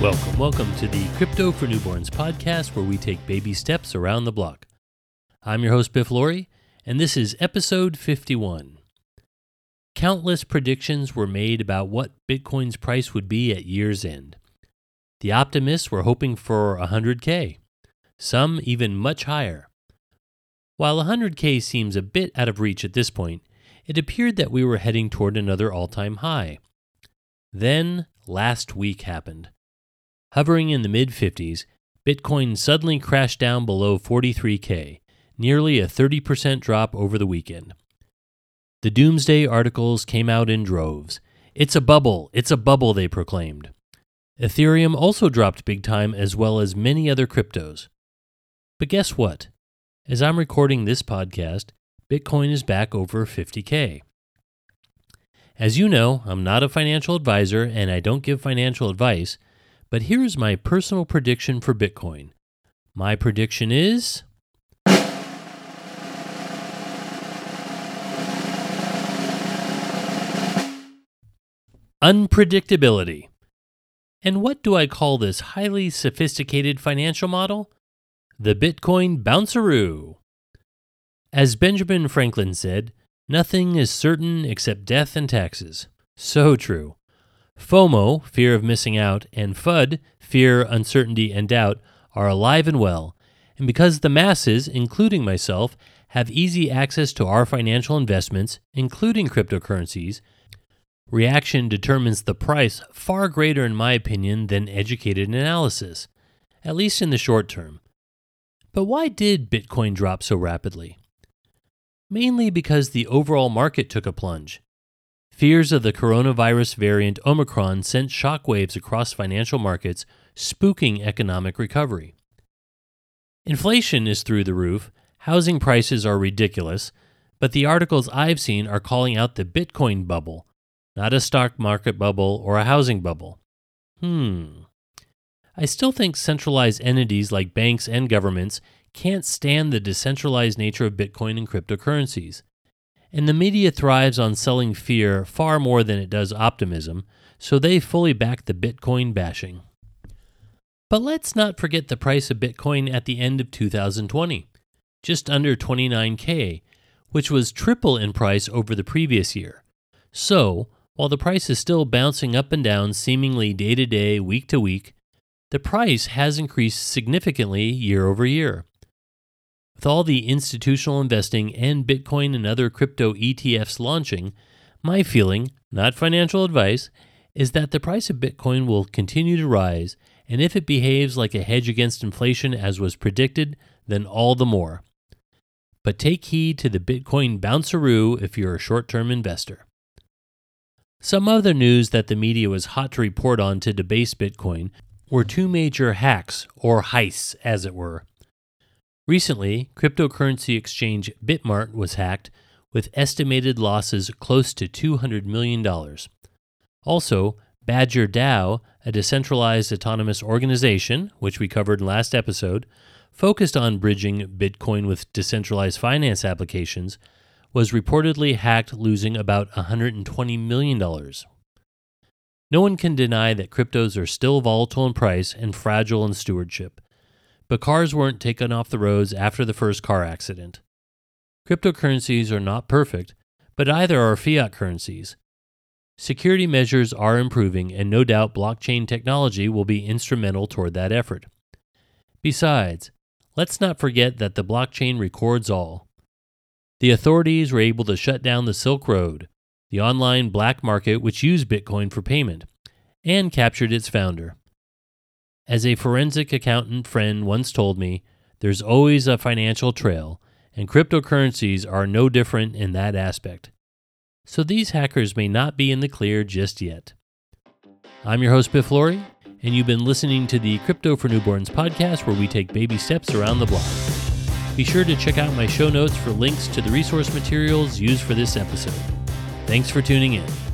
Welcome, welcome to the Crypto for Newborns podcast, where we take baby steps around the block. I'm your host, Biff Laurie, and this is episode 51. Countless predictions were made about what Bitcoin's price would be at year's end. The optimists were hoping for 100K, some even much higher. While 100K seems a bit out of reach at this point, it appeared that we were heading toward another all time high. Then, last week happened. Hovering in the mid 50s, Bitcoin suddenly crashed down below 43K, nearly a 30% drop over the weekend. The doomsday articles came out in droves. It's a bubble, it's a bubble, they proclaimed. Ethereum also dropped big time, as well as many other cryptos. But guess what? As I'm recording this podcast, Bitcoin is back over 50K. As you know, I'm not a financial advisor and I don't give financial advice, but here's my personal prediction for Bitcoin. My prediction is. Unpredictability. And what do I call this highly sophisticated financial model? The Bitcoin Bounceroo. As Benjamin Franklin said, nothing is certain except death and taxes. So true. FOMO, fear of missing out, and FUD, fear, uncertainty, and doubt, are alive and well. And because the masses, including myself, have easy access to our financial investments, including cryptocurrencies, reaction determines the price far greater, in my opinion, than educated analysis, at least in the short term. But why did Bitcoin drop so rapidly? Mainly because the overall market took a plunge. Fears of the coronavirus variant Omicron sent shockwaves across financial markets, spooking economic recovery. Inflation is through the roof, housing prices are ridiculous, but the articles I've seen are calling out the Bitcoin bubble, not a stock market bubble or a housing bubble. Hmm. I still think centralized entities like banks and governments can't stand the decentralized nature of Bitcoin and cryptocurrencies. And the media thrives on selling fear far more than it does optimism, so they fully back the Bitcoin bashing. But let's not forget the price of Bitcoin at the end of 2020, just under 29K, which was triple in price over the previous year. So, while the price is still bouncing up and down seemingly day to day, week to week, the price has increased significantly year over year. With all the institutional investing and Bitcoin and other crypto ETFs launching, my feeling, not financial advice, is that the price of Bitcoin will continue to rise, and if it behaves like a hedge against inflation as was predicted, then all the more. But take heed to the Bitcoin bounceroo if you're a short term investor. Some other news that the media was hot to report on to debase Bitcoin were two major hacks, or heists, as it were. Recently, cryptocurrency exchange Bitmart was hacked with estimated losses close to $200 million. Also, Badger DAO, a decentralized autonomous organization, which we covered in last episode, focused on bridging Bitcoin with decentralized finance applications, was reportedly hacked, losing about $120 million. No one can deny that cryptos are still volatile in price and fragile in stewardship but cars weren't taken off the roads after the first car accident. Cryptocurrencies are not perfect, but either are fiat currencies. Security measures are improving, and no doubt blockchain technology will be instrumental toward that effort. Besides, let's not forget that the blockchain records all. The authorities were able to shut down the Silk Road, the online black market which used Bitcoin for payment, and captured its founder. As a forensic accountant friend once told me, there's always a financial trail, and cryptocurrencies are no different in that aspect. So these hackers may not be in the clear just yet. I'm your host, Biff Laurie, and you've been listening to the Crypto for Newborns podcast where we take baby steps around the block. Be sure to check out my show notes for links to the resource materials used for this episode. Thanks for tuning in.